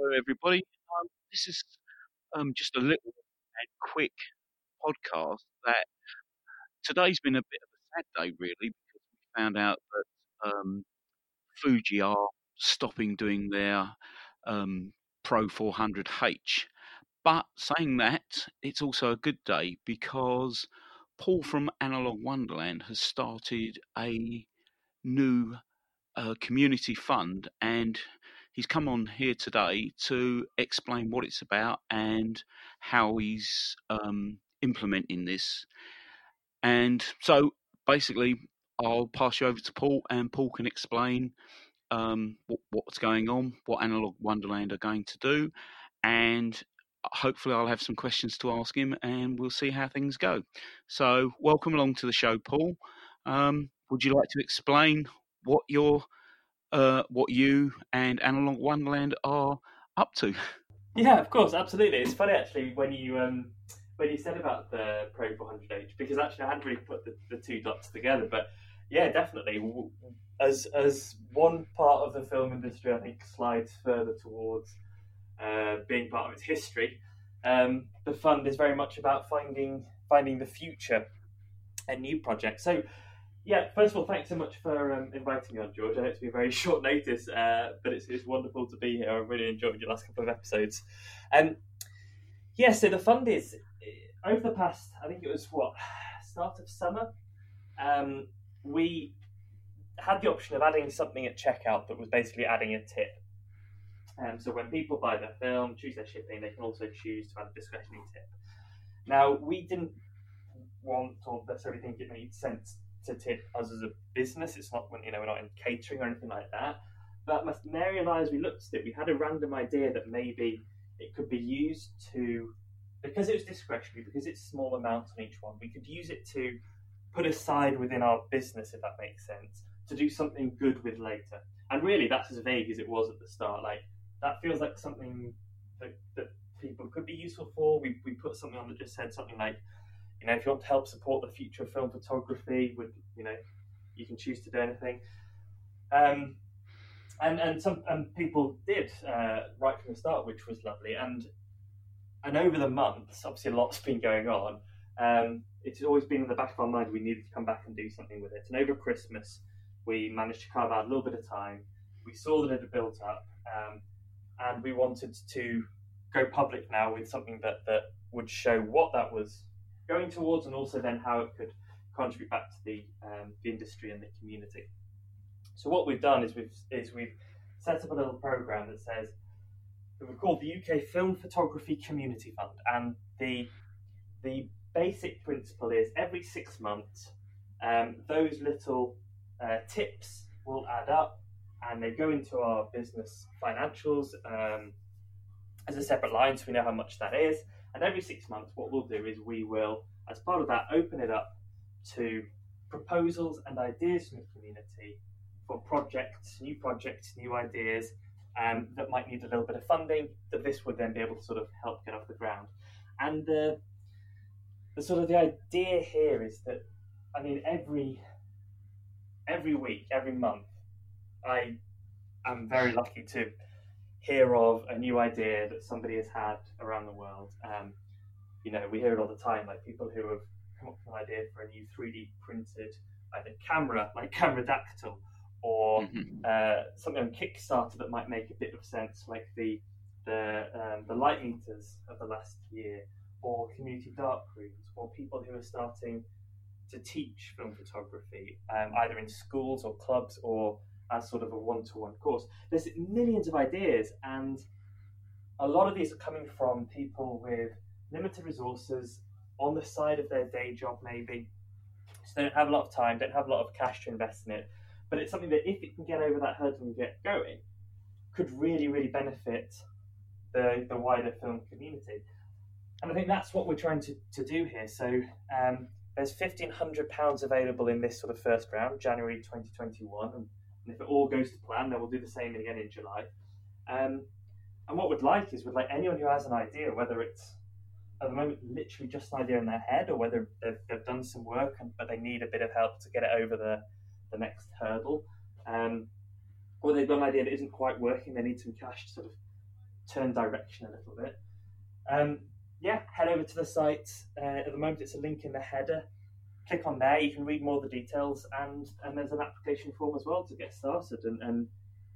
Hello everybody. Um, this is um, just a little and quick podcast. That today's been a bit of a sad day, really, because we found out that um, Fuji are stopping doing their um, Pro 400H. But saying that, it's also a good day because Paul from Analog Wonderland has started a new uh, community fund and he's come on here today to explain what it's about and how he's um, implementing this. And so basically, I'll pass you over to Paul, and Paul can explain um, what, what's going on, what Analog Wonderland are going to do, and hopefully I'll have some questions to ask him, and we'll see how things go. So, welcome along to the show, Paul. Um, would you like to explain what your uh, what you and Analog Wonderland are up to. Yeah, of course, absolutely. It's funny actually when you um, when you said about the Pro 400H because actually I hadn't really put the, the two dots together, but yeah, definitely. As as one part of the film industry, I think slides further towards uh, being part of its history. Um, the fund is very much about finding finding the future and new projects. So yeah, first of all, thanks so much for um, inviting me on, George. I know it's been very short notice, uh, but it's, it's wonderful to be here. I've really enjoyed your last couple of episodes. Um, yeah, so the fund is over the past, I think it was what start of summer. Um, we had the option of adding something at checkout that was basically adding a tip. Um, so when people buy their film, choose their shipping, they can also choose to add a discretionary tip. Now we didn't want or necessarily think it made sense to tip us as a business. It's not you know we're not in catering or anything like that. But Mary and I, as we looked at it, we had a random idea that maybe it could be used to, because it was discretionary, because it's small amounts on each one, we could use it to put aside within our business, if that makes sense, to do something good with later. And really, that's as vague as it was at the start. Like that feels like something that, that people could be useful for. We, we put something on that just said something like you know, if you want to help support the future of film photography, would you know, you can choose to do anything. Um, and and some and people did uh, right from the start, which was lovely. And and over the months, obviously a lot's been going on. Um, it's always been in the back of our mind we needed to come back and do something with it. And over Christmas, we managed to carve out a little bit of time. We saw that it had built up, um, and we wanted to go public now with something that that would show what that was going towards, and also then how it could contribute back to the um, the industry and the community. So what we've done is we've is we've set up a little program that says that we've called the UK Film Photography Community Fund, and the the basic principle is every six months, um, those little uh, tips will add up, and they go into our business financials um, as a separate line, so we know how much that is. And every six months, what we'll do is we will, as part of that, open it up to proposals and ideas from the community for projects, new projects, new ideas um, that might need a little bit of funding. That this would then be able to sort of help get off the ground. And the the sort of the idea here is that I mean every every week, every month, I am very lucky to hear of a new idea that somebody has had around the world. Um, you know, we hear it all the time, like people who have come up with an idea for a new 3D printed either camera, like Cameradactyl, or mm-hmm. uh, something on Kickstarter that might make a bit of sense, like the the um, the light meters of the last year, or community dark rooms, or people who are starting to teach film photography, um, either in schools or clubs or as sort of a one-to-one course. There's millions of ideas, and a lot of these are coming from people with limited resources on the side of their day job, maybe. So they don't have a lot of time, don't have a lot of cash to invest in it. But it's something that if it can get over that hurdle and get going, could really, really benefit the, the wider film community. And I think that's what we're trying to, to do here. So um, there's £1,500 available in this sort of first round, January 2021. And and if it all goes to plan, then we'll do the same again in July. Um, and what we'd like is, we'd like anyone who has an idea, whether it's at the moment literally just an idea in their head, or whether they've, they've done some work and, but they need a bit of help to get it over the, the next hurdle. Um, or they've got an idea that isn't quite working, they need some cash to sort of turn direction a little bit. Um, yeah, head over to the site. Uh, at the moment, it's a link in the header. Click on there, you can read more of the details, and, and there's an application form as well to get started. And, and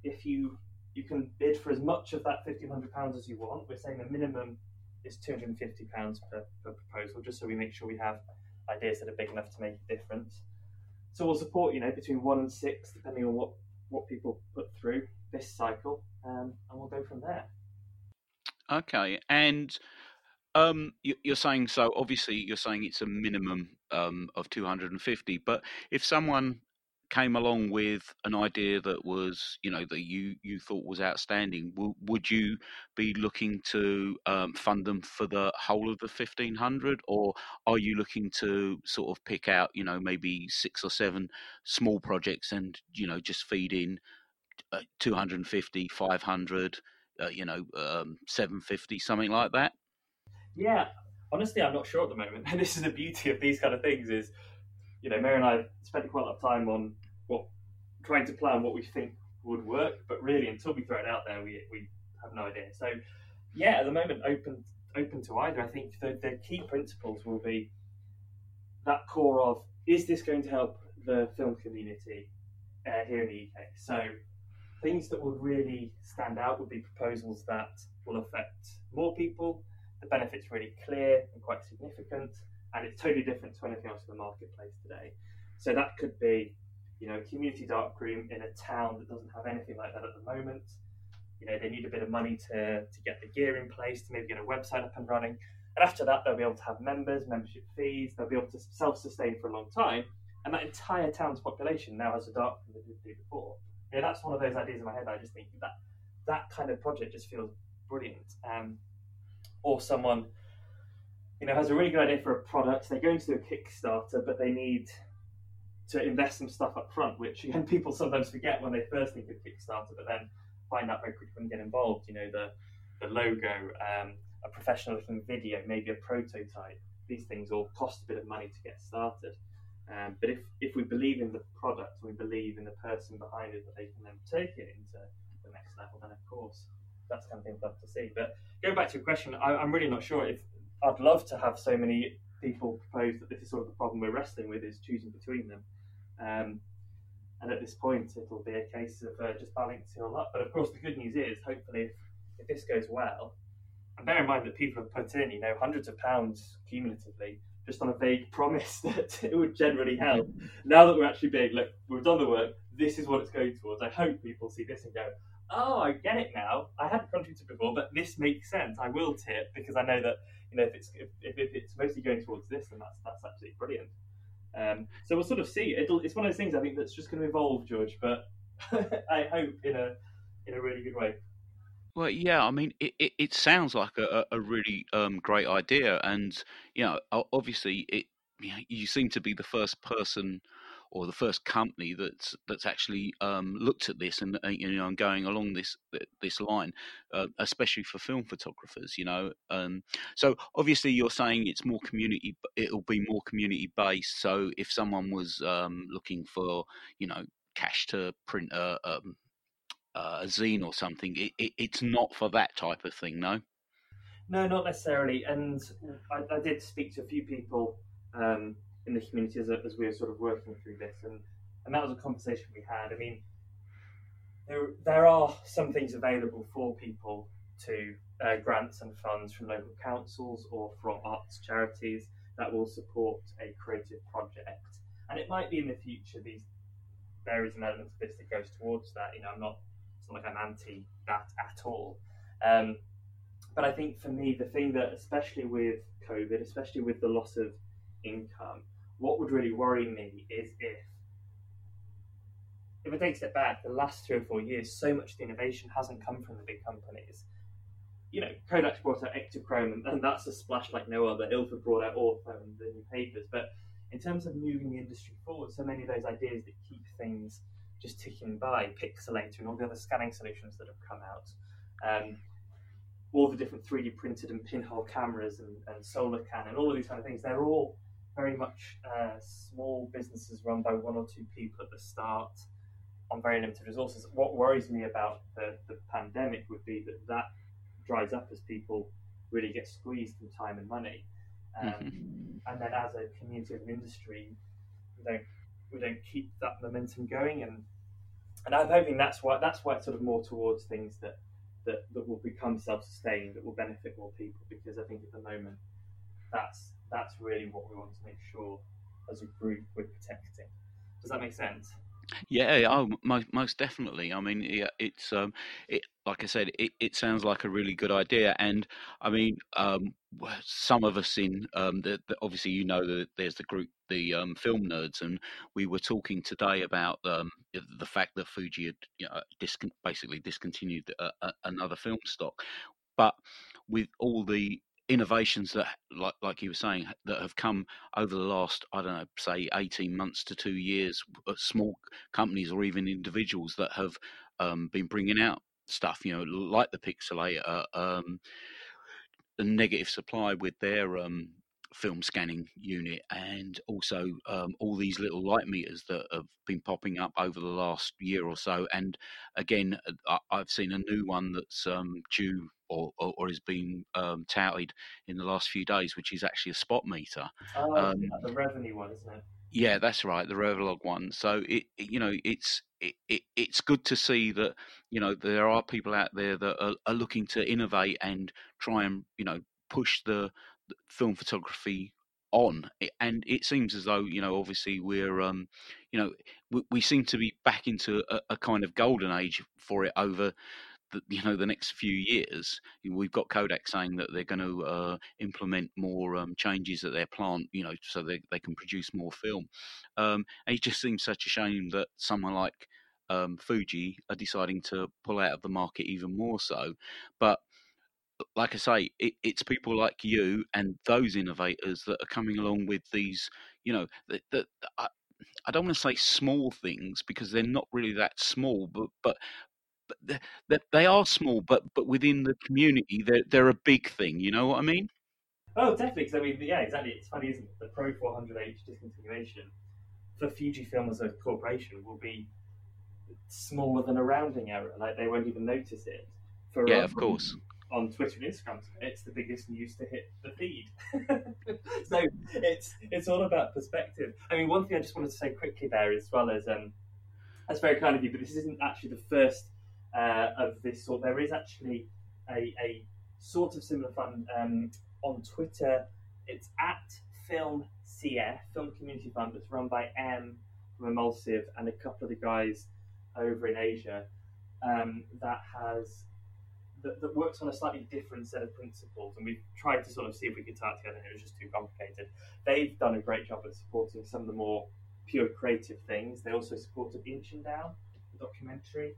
if you you can bid for as much of that £1,500 as you want, we're saying the minimum is £250 per, per proposal, just so we make sure we have ideas that are big enough to make a difference. So we'll support, you know, between one and six, depending on what, what people put through this cycle, um, and we'll go from there. Okay, and um, you're saying so. Obviously, you're saying it's a minimum um, of 250. But if someone came along with an idea that was, you know, that you you thought was outstanding, w- would you be looking to um, fund them for the whole of the 1500, or are you looking to sort of pick out, you know, maybe six or seven small projects and you know just feed in uh, 250, 500, uh, you know, um, 750, something like that? Yeah, honestly, I'm not sure at the moment. And this is the beauty of these kind of things is you know, Mary and I spent quite a lot of time on what trying to plan what we think would work, but really until we throw it out there, we, we have no idea. So, yeah, at the moment, open open to either. I think the, the key principles will be that core of is this going to help the film community uh, here in the UK? So, things that would really stand out would be proposals that will affect more people. The benefits really clear and quite significant, and it's totally different to anything else in the marketplace today. So that could be, you know, a community darkroom in a town that doesn't have anything like that at the moment. You know, they need a bit of money to, to get the gear in place, to maybe get a website up and running. And after that, they'll be able to have members, membership fees, they'll be able to self sustain for a long time. And that entire town's population now has a dark room that didn't do before. You know, that's one of those ideas in my head. That I just think that that kind of project just feels brilliant. Um, or someone you know, has a really good idea for a product. They're going to do a Kickstarter, but they need to invest some stuff up front, which again people sometimes forget when they first think of Kickstarter, but then find out very quickly when get involved. You know, the the logo, um, a professional looking video, maybe a prototype. These things all cost a bit of money to get started. Um, but if, if we believe in the product we believe in the person behind it that they can then take it into the next level, then of course that's kind of thing we'd love to see. But going back to your question, I, I'm really not sure if I'd love to have so many people propose that this is sort of the problem we're wrestling with is choosing between them. Um, and at this point, it'll be a case of uh, just balancing all up. But of course, the good news is, hopefully, if, if this goes well, and bear in mind that people have put in, you know, hundreds of pounds cumulatively just on a vague promise that it would generally help. Now that we're actually being, look, we've done the work, this is what it's going towards. I hope people see this and go, oh, I get it now. I hadn't contributed before, but this makes sense. I will tip because I know that you know if it's if, if it's mostly going towards this, then that's that's absolutely brilliant. Um, so we'll sort of see. It'll, it's one of those things I think that's just going to evolve, George. But I hope in a in a really good way. Well, yeah, I mean, it, it, it sounds like a, a really um, great idea, and you know, obviously, it you seem to be the first person or the first company that's that's actually um, looked at this and uh, you know and going along this this line, uh, especially for film photographers. You know, um, so obviously you're saying it's more community. It'll be more community based. So if someone was um, looking for you know cash to print a, um, a zine or something, it, it, it's not for that type of thing. No. No, not necessarily. And I, I did speak to a few people um, in the community as, as we were sort of working through this, and and that was a conversation we had. I mean, there there are some things available for people to uh, grants and funds from local councils or from arts charities that will support a creative project, and it might be in the future these there is an element of this that goes towards that. You know, I'm not it's not like I'm anti that at all. Um, but I think for me, the thing that, especially with COVID, especially with the loss of income, what would really worry me is if if I take a step back, the last three or four years, so much of the innovation hasn't come from the big companies. You know, Kodak's brought out Ektachrome, and, and that's a splash like no other. Ilford brought out Ortho and the new papers. But in terms of moving the industry forward, so many of those ideas that keep things just ticking by, Pixl-latr and all the other scanning solutions that have come out, um, all the different 3D printed and pinhole cameras and, and SolarCAN and all of these kind of things, they're all very much uh, small businesses run by one or two people at the start, on very limited resources. What worries me about the, the pandemic would be that that dries up as people really get squeezed in time and money. Um, mm-hmm. And then as a community of an industry, we don't we don't keep that momentum going. And and I'm hoping that's why that's why it's sort of more towards things that that, that will become self-sustained, that will benefit more people. Because I think at the moment, that's that's really what we want to make sure as a group we're protecting. Does that make sense? Yeah, oh, most, most definitely. I mean, it's um, it like I said, it, it sounds like a really good idea, and I mean, um, some of us in um, the, the, obviously you know that there's the group, the um, film nerds, and we were talking today about um, the fact that Fuji had you know, discon- basically discontinued a, another film stock, but with all the innovations that, like like you were saying, that have come over the last I don't know, say eighteen months to two years, uh, small companies or even individuals that have um, been bringing out stuff, you know, like the Pixl-latr, um, the negative supply with their um, film scanning unit and also um, all these little light meters that have been popping up over the last year or so. And again, uh, I've seen a new one that's um, due or, or, or, has been um, touted in the last few days, which is actually a spot meter. Oh, um, the Reveni one, isn't it? Yeah, that's right, the Revolog one. So it, you know, it's it, it, it's good to see that you know there are people out there that are, are looking to innovate and try and you know push the film photography on and it seems as though you know obviously we're um you know we, we seem to be back into a, a, kind of golden age for it over the, you know the next few years. We've got kodak saying that they're going to uh, implement more um, changes at their plant you know so they, they can produce more film. Um, and it just seems such a shame that someone like um, fuji are deciding to pull out of the market even more so. But like I say, it, it's people like you and those innovators that are coming along with these, you know, that, that I, I don't want to say small things because they're not really that small, but but but they, they are small, but but within the community, they're they're a big thing. You know what I mean? Oh, definitely. Because I mean, yeah, exactly. It's funny, isn't it? The Pro 400H discontinuation for Fujifilm as a corporation will be smaller than a rounding error. Like they won't even notice it. For yeah, of course on Twitter and Instagram, it's the biggest news to hit the feed. so it's it's all about perspective. I mean, one thing I just wanted to say quickly there, as well as um, that's very kind of you, but this isn't actually the first uh, of this sort. There is actually a, a sort of similar fund um, on Twitter. It's at Film CF, Film Community Fund. It's run by M from Emulsive and a couple of the guys over in Asia. Um, that has that, that, works on a slightly different set of principles, and we've tried to sort of see if we could tie together, and it was just too complicated. They've done a great job at supporting some of the more pure creative things. They also supported Inch and Down, the documentary.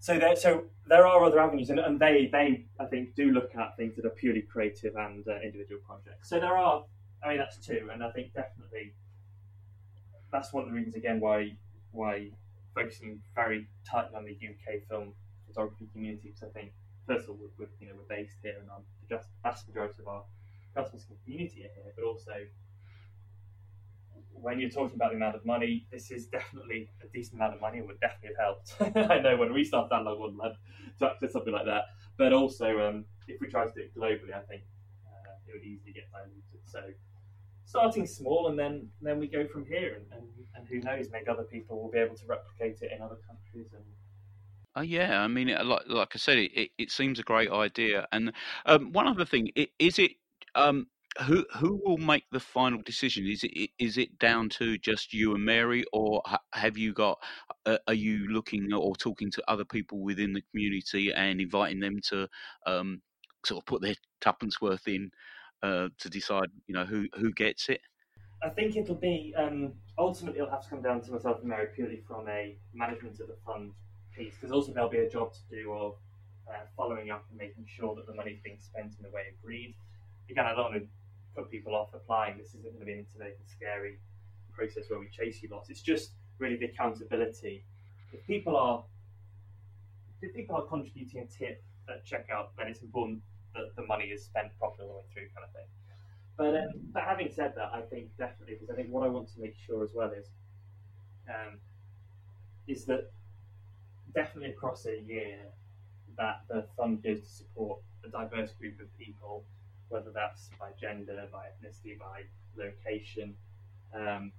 So there, so there are other avenues, and, and they, they, I think, do look at things that are purely creative and uh, individual projects. So there are, I mean, that's two, and I think definitely that's one of the reasons again why why focusing very tightly on the UK film photography community because I think first of all we're, you know we're based here and the vast majority of our customers community are here, but also when you're talking about the amount of money, this is definitely a decent amount of money and would definitely have helped. I know when we started that long one to access something like that, but also um, if we tried to do it globally, I think uh, it would easily get diluted. So starting small and then then we go from here and, and, and who knows maybe other people will be able to replicate it in other countries and Oh yeah, I mean, like like I said, it, it, seems a great idea. And um, one other thing, is it um, who who will make the final decision? Is it is it down to just you and Mary, or have you got? Uh, are you looking or talking to other people within the community and inviting them to um, sort of put their tuppence worth in uh, to decide, you know, who who gets it? I think it'll be um, ultimately it'll have to come down to myself and Mary purely from a management of the fund piece, because also there'll be a job to do of uh, following up and making sure that the money's being spent in the way agreed. Again, I don't want to put people off applying. This isn't going to be an intimidating, scary process where we chase you lots. It's just really the accountability. If people are if people are contributing a tip at checkout, then it's important that the money is spent properly all the way through, kind of thing. But um, but having said that, I think definitely because I think what I want to make sure as well is um, is that definitely across a year that the fund goes to support a diverse group of people, whether that's by gender, by ethnicity, by location. Um,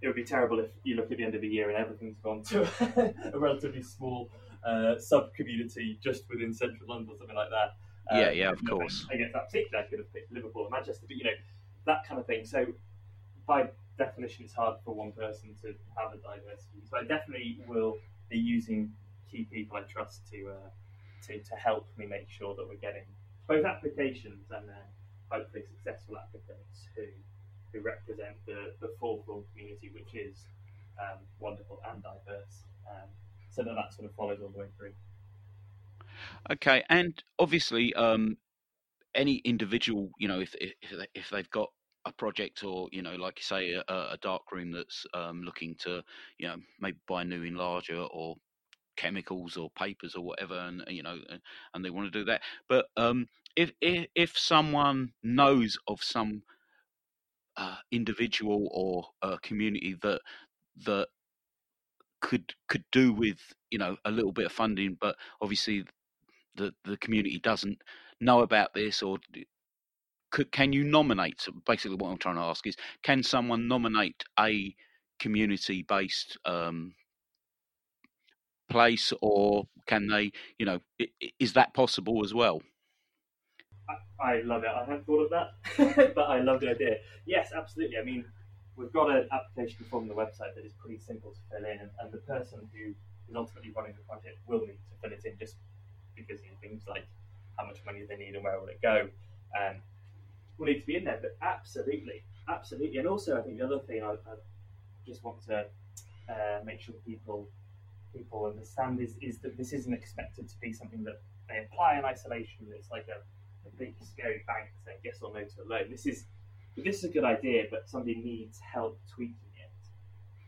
it would be terrible if you look at the end of the year and everything's gone to a relatively small uh, sub community just within central London or something like that. Um, yeah, yeah, of course. I guess that particular, I could have picked Liverpool or Manchester, but you know, that kind of thing. So, by definition, it's hard for one person to have a diversity. So, I definitely will be using key people I trust to uh, to, to help me make sure that we're getting both applications and then hopefully successful applicants who who represent the, the full film community, which is um, wonderful and diverse. Um, so that that sort of follows all the way through. Okay, and obviously, um, any individual, you know, if if if they've got a project or you know, like you say, a, a dark room that's um, looking to, you know, maybe buy a new enlarger or chemicals or papers or whatever, and you know, and they want to do that. But um, if if if someone knows of some uh, individual or a community that that could could do with you know a little bit of funding, but obviously the the community doesn't know about this or could can you nominate basically what i'm trying to ask is can someone nominate a community based um, place or can they you know is that possible as well? I, love it. I haven't thought of that but i love the idea. Yes absolutely. I mean we've got an application form on the website that is pretty simple to fill in and, and the person who is ultimately running the project will need to fill it in just because know, things like how much money they need and where will it go um, will need to be in there. But absolutely, absolutely. And also, I think the other thing I, I just want to uh, make sure people people understand is, is that this isn't expected to be something that they apply in isolation. It's like a, a big scary bank saying yes or no to a loan. This is this is a good idea, but somebody needs help tweaking it.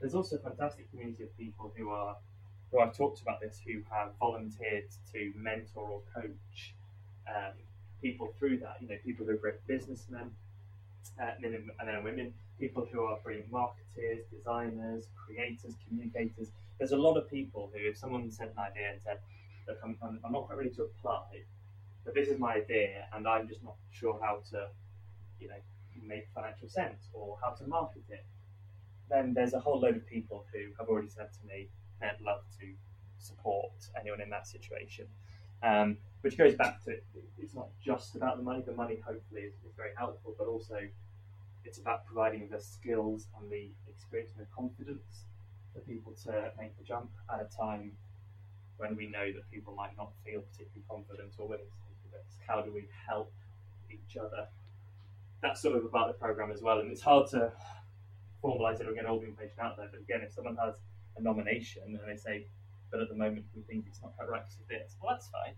There's also a fantastic community of people who are who I've talked about this who have volunteered to mentor or coach um, people through that. You know, people who are great businessmen, uh, men and, and women, people who are brilliant marketers, designers, creators, communicators. There's a lot of people who, if someone sent an idea and said, "Look, I'm, I'm, I'm not quite ready to apply, but this is my idea, and I'm just not sure how to, you know, make financial sense or how to market it," then there's a whole load of people who have already said to me, I'd love to support anyone in that situation. Um, which goes back to it's not just about the money. The money hopefully is, is, very helpful, but also it's about providing the skills and the experience and the confidence for people to make the jump at a time when we know that people might not feel particularly confident or willing to the risk. How do we help each other? That's sort of about the program as well, and it's hard to formalise it or get all the information out there. But again, if someone has a nomination and they say, but at the moment we think it's not quite right because of this. Well, that's fine.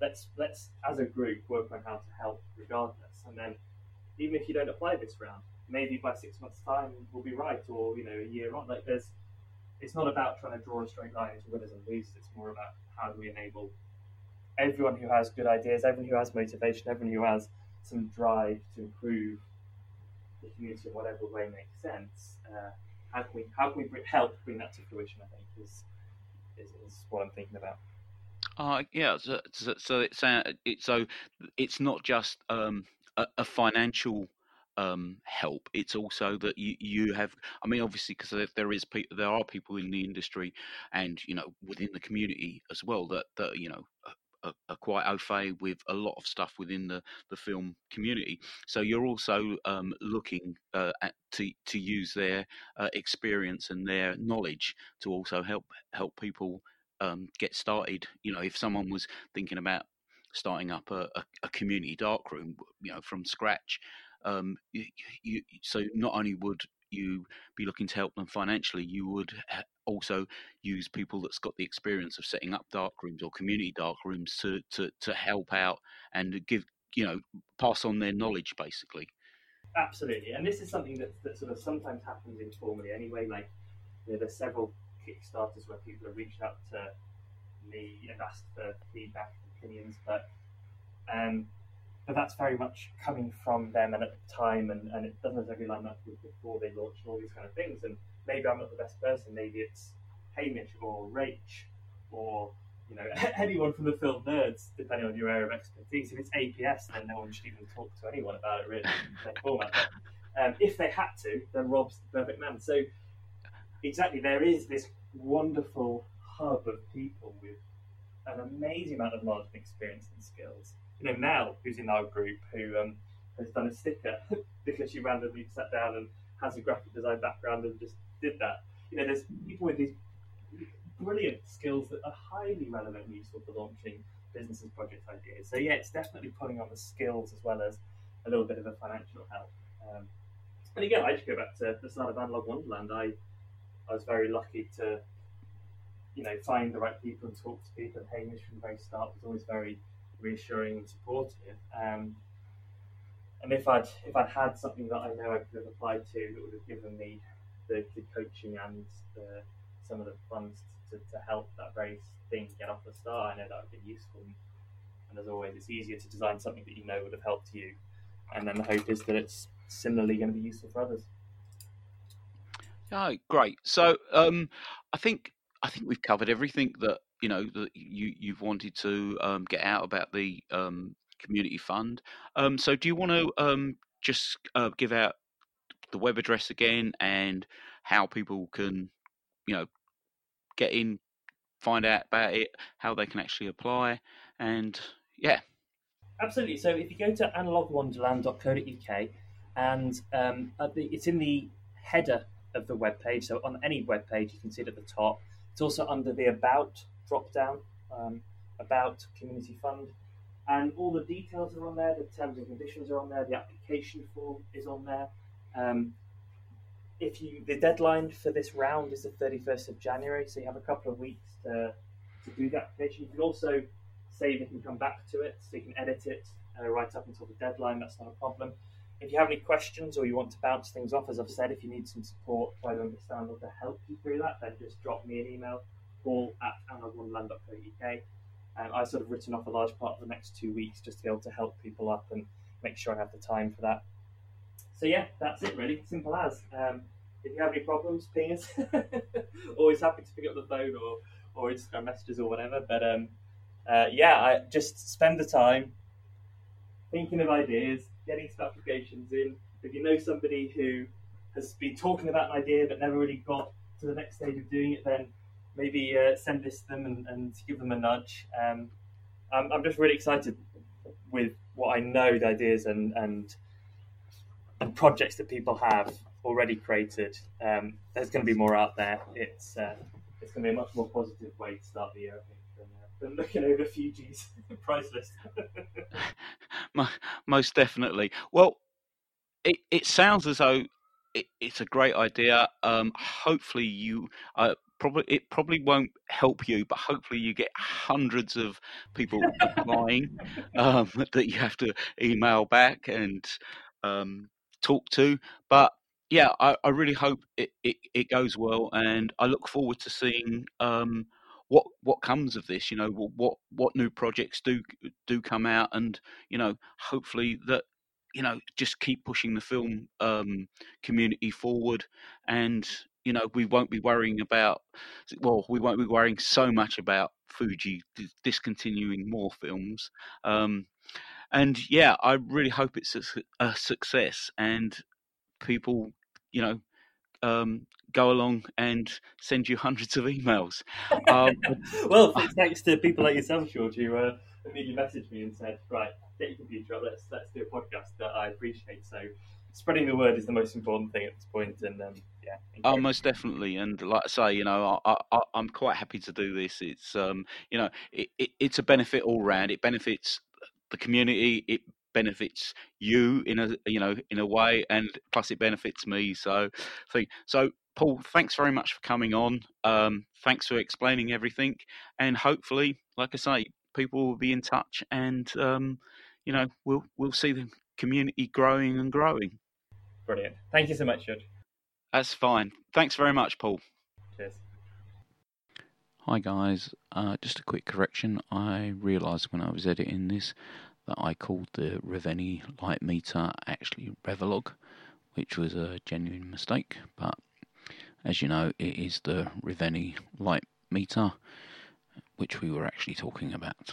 Let's let's as a group work on how to help regardless. And then even if you don't apply this round, maybe by six months' time we'll be right, or you know a year on. Like there's, it's not about trying to draw a straight line into winners and losers. It's more about how do we enable everyone who has good ideas, everyone who has motivation, everyone who has some drive to improve the community in whatever way makes sense. Uh, how can we how can we help bring that to fruition? I think is is, is what I'm thinking about. Uh, yeah, so, so, so it's uh, it, so it's not just um, a, a, financial um, help. It's also that you, you have. I mean, obviously, because there, there is there are people in the industry and you know within the community as well that that you know are, are, quite au fait with a lot of stuff within the, the film community. So you're also um, looking uh, at, to to use their uh, experience and their knowledge to also help help people um, get started. You know, if someone was thinking about starting up a, a, a community darkroom, you know, from scratch. Um, you, you, so not only would you be looking to help them financially, you would also use people that's got the experience of setting up dark rooms or community dark rooms to, to, to help out and give, you know, pass on their knowledge basically. Absolutely. And this is something that, that sort of sometimes happens informally anyway. Like, you know, there's several Kickstarters where people have reached out to me and asked for feedback and opinions, but um, but that's very much coming from them and at the time, and, and it doesn't necessarily line up with before they launch and all these kind of things. And maybe I'm not the best person. Maybe it's Hamish or Rach or you know anyone from the film nerds, depending on your area of expertise. If it's APS, then no one should even talk to anyone about it really. format. Um, if they had to, then Rob's the perfect man. So exactly, there is this wonderful hub of people with an amazing amount of knowledge and experience and skills. You know, Mel, who's in our group, who um, has done a sticker because she randomly sat down and has a graphic design background and just did that. You know, there's people with these brilliant skills that are highly relevant and useful for launching businesses, project ideas. So yeah, it's definitely putting on the skills as well as a little bit of a financial help. Um, and again, I just go back to the start of Analog Wonderland. I I was very lucky to you know, find the right people and talk to people. And Hamish from the very start was always very reassuring and supportive. Um, and if I'd if I'd had something that I know I could have applied to that would have given me the, the coaching and the, some of the funds to, to help that very thing get off the start, I know that would be useful. And as always, it's easier to design something that you know would have helped you, and then the hope is that it's similarly going to be useful for others. Oh, great. So um, I think I think we've covered everything that you know that you you've wanted to um, get out about the um, community fund. Um, so, do you want to um, just uh, give out the web address again and how people can, you know, get in, find out about it, how they can actually apply, and yeah. Absolutely. So, if you go to analogwonderland.co.uk and um, the, it's in the header of the web page. So, on any web page, you can see it at the top it's also under the About drop down, um, About Community Fund. And all the details are on there, the terms and conditions are on there, the application form is on there. Um, if you the deadline for this round is the 31st of January, so you have a couple of weeks to, to do the application. You can also save it and come back to it, so you can edit it uh, right up until the deadline. That's not a problem. If you have any questions or you want to bounce things off, as I've said, if you need some support, try to understand or to help you through that, then just drop me an email, paul at analogwonderland.co.uk. And I've sort of written off a large part of the next two weeks just to be able to help people up and make sure I have the time for that. So yeah, that's it really, simple as. Um, if you have any problems, ping us. Always happy to pick up the phone or, or Instagram messages or whatever. But um, uh, yeah, I just spend the time thinking of ideas, getting some applications in. If you know somebody who has been talking about an idea but never really got to the next stage of doing it, then maybe uh, send this to them and, and, give them a nudge. Um, I'm, I'm, just really excited with what I know the ideas and, and, and projects that people have already created. Um, there's going to be more out there. It's uh, it's going to be a much more positive way to start the year, I think than looking over Fuji's price list. Most definitely. Well, it, it sounds as though it, it's a great idea. Um, hopefully, you uh, probably it probably won't help you, but hopefully, you get hundreds of people applying um, that you have to email back and um, talk to. But yeah, I, I really hope it, it, it, goes well, and I look forward to seeing um, what what comes of this you know what what new projects do do come out and you know hopefully that you know just keep pushing the film um, community forward and you know we won't be worrying about well we won't be worrying so much about fuji discontinuing more films um, and yeah i really hope it's a, a success and people you know um, go along and send you hundreds of emails. Um, well, thanks to people like yourself, George, who uh, immediately messaged me and said, "Right, get your computer up. Let's let's do a podcast." That I appreciate. So, spreading the word is the most important thing at this point, and um, yeah. Oh, most definitely. And like I say, you know, I, I, I'm quite happy to do this. It's um, you know, it, it, it's a benefit all round. It benefits the community. It benefits you in a you know in a way, and plus it benefits me. So, so Paul, thanks very much for coming on. Um, thanks for explaining everything, and hopefully, like I say, people will be in touch, and um, you know we'll we'll see the community growing and growing. Brilliant. Thank you so much, Judd. That's fine. Thanks very much, Paul. Cheers. Hi guys, uh, just a quick correction. I realised when I was editing this that I called the Reveni light meter actually Revolog, which was a genuine mistake. But as you know, it is the Reveni light meter which we were actually talking about.